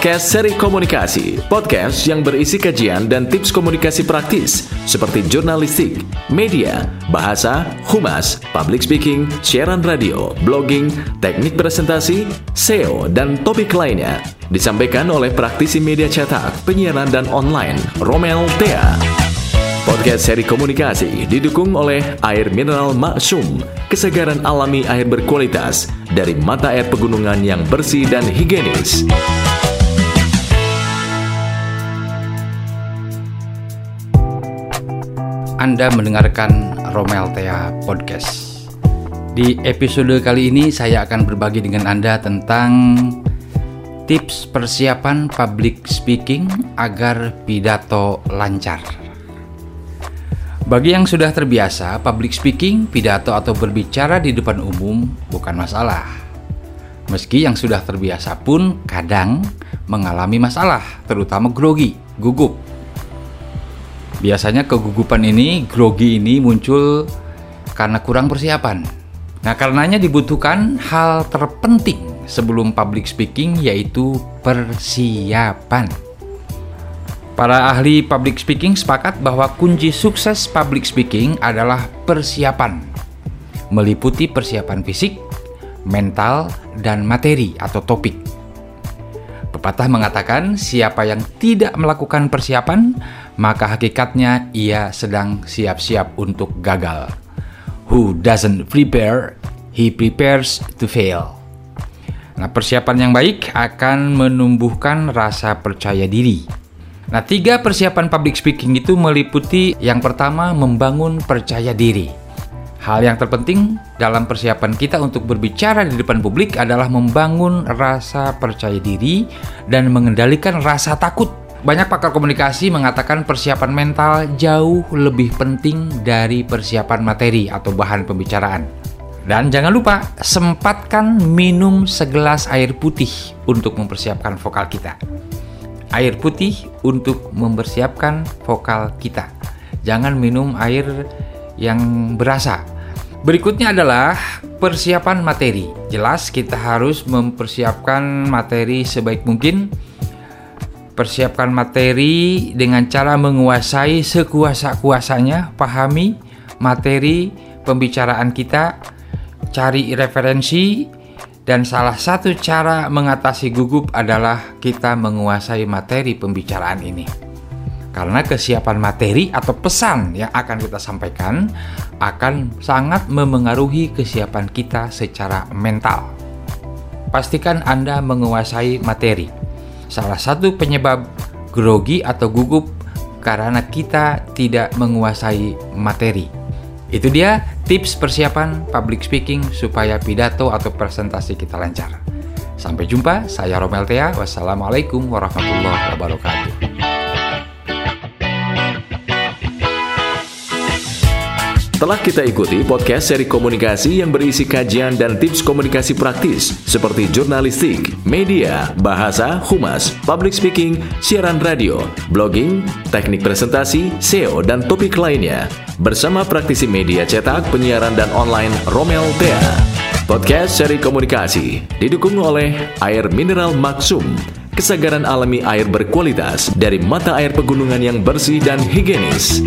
podcast seri komunikasi. Podcast yang berisi kajian dan tips komunikasi praktis seperti jurnalistik, media, bahasa, humas, public speaking, siaran radio, blogging, teknik presentasi, SEO, dan topik lainnya. Disampaikan oleh praktisi media cetak, penyiaran dan online, Romel Thea. Podcast seri komunikasi didukung oleh air mineral Maksum, kesegaran alami air berkualitas dari mata air pegunungan yang bersih dan higienis. Anda mendengarkan Romel Thea Podcast. Di episode kali ini saya akan berbagi dengan Anda tentang tips persiapan public speaking agar pidato lancar. Bagi yang sudah terbiasa, public speaking, pidato atau berbicara di depan umum bukan masalah. Meski yang sudah terbiasa pun kadang mengalami masalah, terutama grogi, gugup. Biasanya kegugupan ini, grogi ini muncul karena kurang persiapan. Nah, karenanya dibutuhkan hal terpenting sebelum public speaking yaitu persiapan. Para ahli public speaking sepakat bahwa kunci sukses public speaking adalah persiapan, meliputi persiapan fisik, mental, dan materi atau topik. Pepatah mengatakan, siapa yang tidak melakukan persiapan, maka hakikatnya ia sedang siap-siap untuk gagal. Who doesn't prepare, he prepares to fail. Nah, persiapan yang baik akan menumbuhkan rasa percaya diri Nah, tiga persiapan public speaking itu meliputi yang pertama membangun percaya diri. Hal yang terpenting dalam persiapan kita untuk berbicara di depan publik adalah membangun rasa percaya diri dan mengendalikan rasa takut. Banyak pakar komunikasi mengatakan persiapan mental jauh lebih penting dari persiapan materi atau bahan pembicaraan. Dan jangan lupa, sempatkan minum segelas air putih untuk mempersiapkan vokal kita air putih untuk mempersiapkan vokal kita. Jangan minum air yang berasa. Berikutnya adalah persiapan materi. Jelas kita harus mempersiapkan materi sebaik mungkin. Persiapkan materi dengan cara menguasai sekuasa-kuasanya, pahami materi pembicaraan kita, cari referensi, dan salah satu cara mengatasi gugup adalah kita menguasai materi pembicaraan ini. Karena kesiapan materi atau pesan yang akan kita sampaikan akan sangat memengaruhi kesiapan kita secara mental. Pastikan Anda menguasai materi. Salah satu penyebab grogi atau gugup karena kita tidak menguasai materi. Itu dia tips persiapan public speaking supaya pidato atau presentasi kita lancar. Sampai jumpa, saya Romel Thea. Wassalamualaikum warahmatullahi wabarakatuh. Telah kita ikuti podcast seri komunikasi yang berisi kajian dan tips komunikasi praktis seperti jurnalistik, media, bahasa, humas, public speaking, siaran radio, blogging, teknik presentasi, SEO, dan topik lainnya. Bersama praktisi media cetak, penyiaran, dan online Romel Thea. Podcast seri komunikasi didukung oleh air mineral Maksum, kesegaran alami air berkualitas dari mata air pegunungan yang bersih dan higienis.